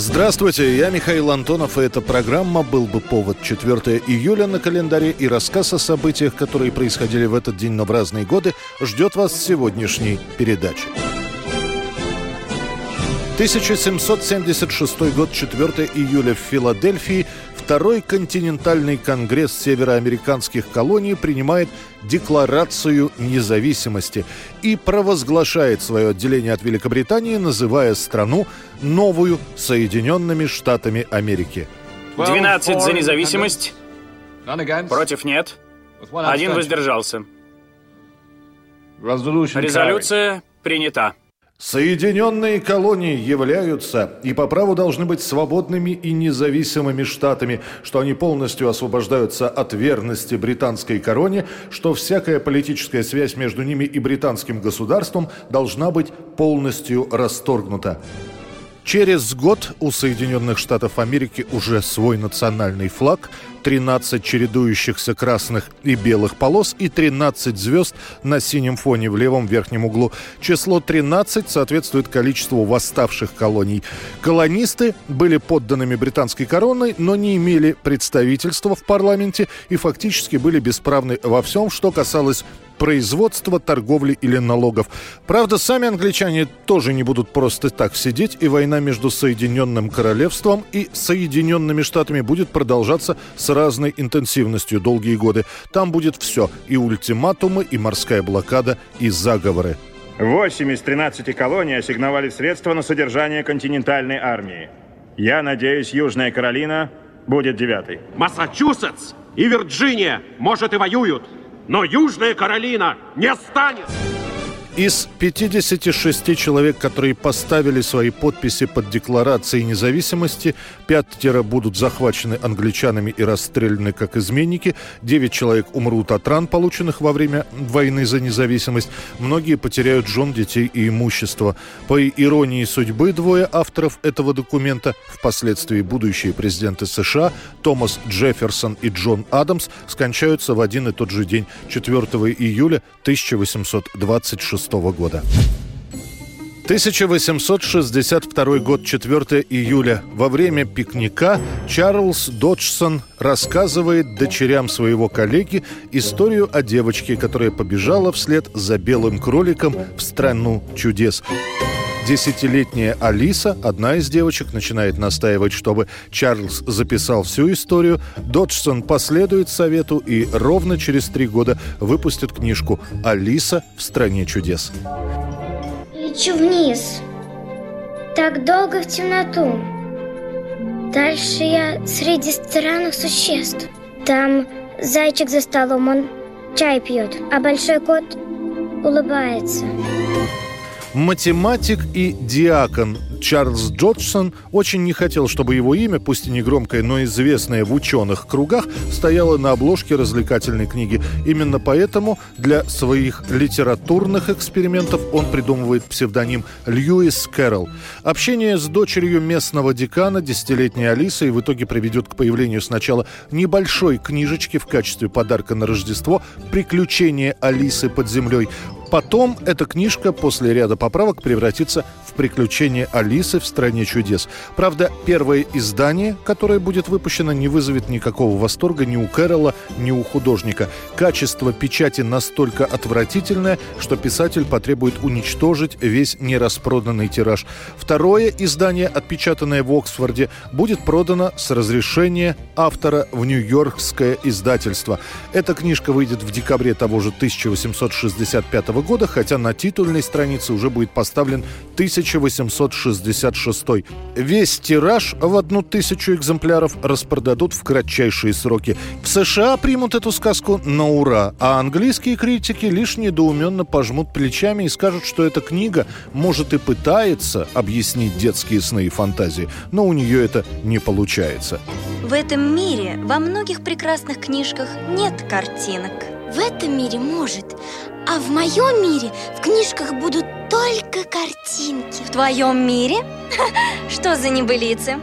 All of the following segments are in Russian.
Здравствуйте, я Михаил Антонов, и эта программа «Был бы повод» 4 июля на календаре и рассказ о событиях, которые происходили в этот день, но в разные годы, ждет вас в сегодняшней передаче. 1776 год, 4 июля в Филадельфии Второй континентальный конгресс североамериканских колоний принимает Декларацию независимости и провозглашает свое отделение от Великобритании, называя страну новую Соединенными Штатами Америки. 12 за независимость. Против нет. Один воздержался. Резолюция принята. Соединенные колонии являются и по праву должны быть свободными и независимыми штатами, что они полностью освобождаются от верности британской короне, что всякая политическая связь между ними и британским государством должна быть полностью расторгнута. Через год у Соединенных Штатов Америки уже свой национальный флаг, 13 чередующихся красных и белых полос и 13 звезд на синем фоне в левом верхнем углу. Число 13 соответствует количеству восставших колоний. Колонисты были подданными британской короной, но не имели представительства в парламенте и фактически были бесправны во всем, что касалось производства, торговли или налогов. Правда, сами англичане тоже не будут просто так сидеть, и война между Соединенным Королевством и Соединенными Штатами будет продолжаться с разной интенсивностью долгие годы. Там будет все – и ультиматумы, и морская блокада, и заговоры. Восемь из 13 колоний ассигновали средства на содержание континентальной армии. Я надеюсь, Южная Каролина будет девятой. Массачусетс и Вирджиния, может, и воюют, но Южная Каролина не станет! Из 56 человек, которые поставили свои подписи под декларацией независимости, пятеро будут захвачены англичанами и расстреляны как изменники, девять человек умрут от ран, полученных во время войны за независимость, многие потеряют жен, детей и имущество. По иронии судьбы, двое авторов этого документа, впоследствии будущие президенты США, Томас Джефферсон и Джон Адамс, скончаются в один и тот же день, 4 июля 1826 1936 года. 1862 год, 4 июля. Во время пикника Чарльз Доджсон рассказывает дочерям своего коллеги историю о девочке, которая побежала вслед за белым кроликом в страну чудес. Десятилетняя Алиса, одна из девочек, начинает настаивать, чтобы Чарльз записал всю историю. Доджсон последует совету и ровно через три года выпустит книжку «Алиса в стране чудес». Лечу вниз. Так долго в темноту. Дальше я среди странных существ. Там зайчик за столом, он чай пьет, а большой кот улыбается. Математик и диакон Чарльз Джорджсон очень не хотел, чтобы его имя, пусть и не громкое, но известное в ученых кругах, стояло на обложке развлекательной книги. Именно поэтому для своих литературных экспериментов он придумывает псевдоним Льюис Кэрролл. Общение с дочерью местного декана, десятилетней Алисой, в итоге приведет к появлению сначала небольшой книжечки в качестве подарка на Рождество «Приключения Алисы под землей». Потом эта книжка после ряда поправок превратится в приключения Алисы в стране чудес. Правда, первое издание, которое будет выпущено, не вызовет никакого восторга ни у Кэрола, ни у художника. Качество печати настолько отвратительное, что писатель потребует уничтожить весь нераспроданный тираж. Второе издание, отпечатанное в Оксфорде, будет продано с разрешения автора в Нью-Йоркское издательство. Эта книжка выйдет в декабре того же 1865 года года, хотя на титульной странице уже будет поставлен 1866. Весь тираж в одну тысячу экземпляров распродадут в кратчайшие сроки. В США примут эту сказку на ура, а английские критики лишь недоуменно пожмут плечами и скажут, что эта книга, может, и пытается объяснить детские сны и фантазии, но у нее это не получается. В этом мире во многих прекрасных книжках нет картинок в этом мире может, а в моем мире в книжках будут только картинки. В твоем мире? Что за небылицы?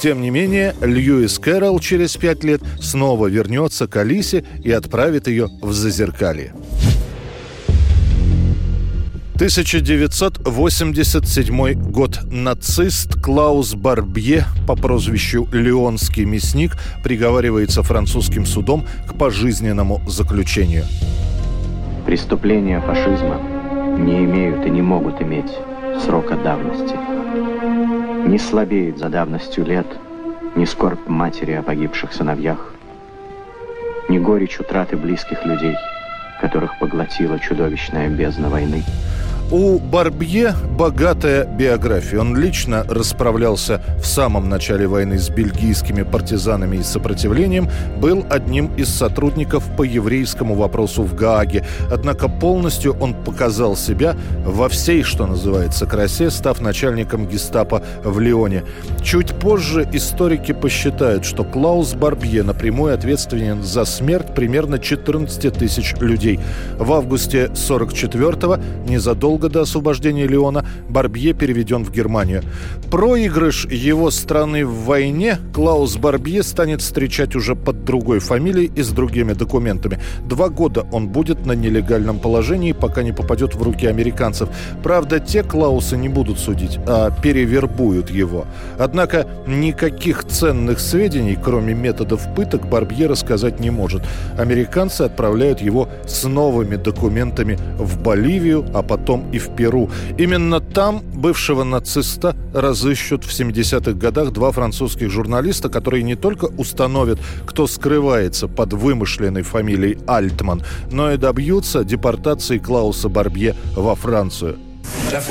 Тем не менее, Льюис Кэрролл через пять лет снова вернется к Алисе и отправит ее в Зазеркалье. 1987 год. Нацист Клаус Барбье по прозвищу Леонский мясник приговаривается французским судом к пожизненному заключению. Преступления фашизма не имеют и не могут иметь срока давности. Не слабеет за давностью лет ни скорбь матери о погибших сыновьях, ни горечь утраты близких людей, которых поглотила чудовищная бездна войны. У Барбье богатая биография. Он лично расправлялся в самом начале войны с бельгийскими партизанами и сопротивлением, был одним из сотрудников по еврейскому вопросу в Гааге. Однако полностью он показал себя во всей, что называется, красе, став начальником гестапо в Лионе. Чуть позже историки посчитают, что Клаус Барбье напрямую ответственен за смерть примерно 14 тысяч людей. В августе 44-го, незадолго незадолго до освобождения Леона Барбье переведен в Германию. Проигрыш его страны в войне Клаус Барбье станет встречать уже под другой фамилией и с другими документами. Два года он будет на нелегальном положении, пока не попадет в руки американцев. Правда, те Клаусы не будут судить, а перевербуют его. Однако никаких ценных сведений, кроме методов пыток, Барбье рассказать не может. Американцы отправляют его с новыми документами в Боливию, а потом и в Перу. Именно там бывшего нациста разыщут в 70-х годах два французских журналиста, которые не только установят, кто скрывается под вымышленной фамилией Альтман, но и добьются депортации Клауса Барбье во Францию.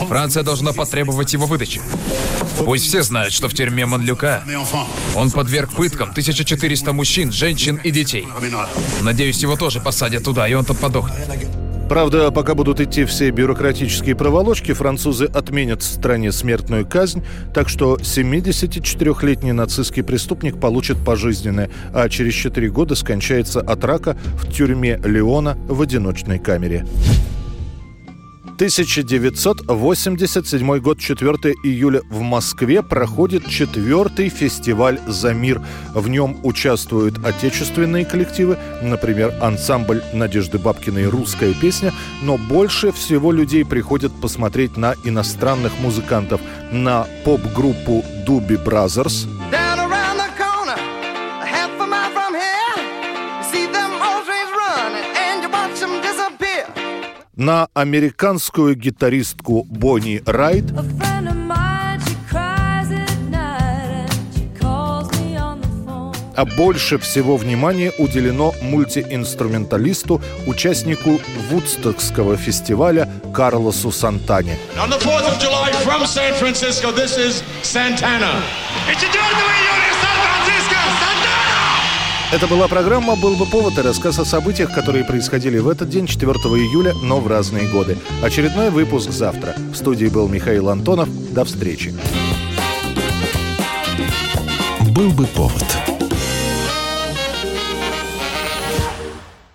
Франция должна потребовать его выдачи. Пусть все знают, что в тюрьме Монлюка он подверг пыткам 1400 мужчин, женщин и детей. Надеюсь, его тоже посадят туда, и он там подохнет. Правда, пока будут идти все бюрократические проволочки, французы отменят в стране смертную казнь, так что 74-летний нацистский преступник получит пожизненное, а через 4 года скончается от рака в тюрьме Леона в одиночной камере. 1987 год, 4 июля в Москве проходит четвертый фестиваль «За мир». В нем участвуют отечественные коллективы, например, ансамбль Надежды Бабкиной «Русская песня», но больше всего людей приходят посмотреть на иностранных музыкантов, на поп-группу «Doobie Brothers», на американскую гитаристку Бонни Райт, а больше всего внимания уделено мультиинструменталисту, участнику Вудстокского фестиваля Карлосу Сантане. On the 4th of July from San Francisco, this is Santana. Это была программа «Был бы повод» и рассказ о событиях, которые происходили в этот день, 4 июля, но в разные годы. Очередной выпуск завтра. В студии был Михаил Антонов. До встречи. «Был бы повод»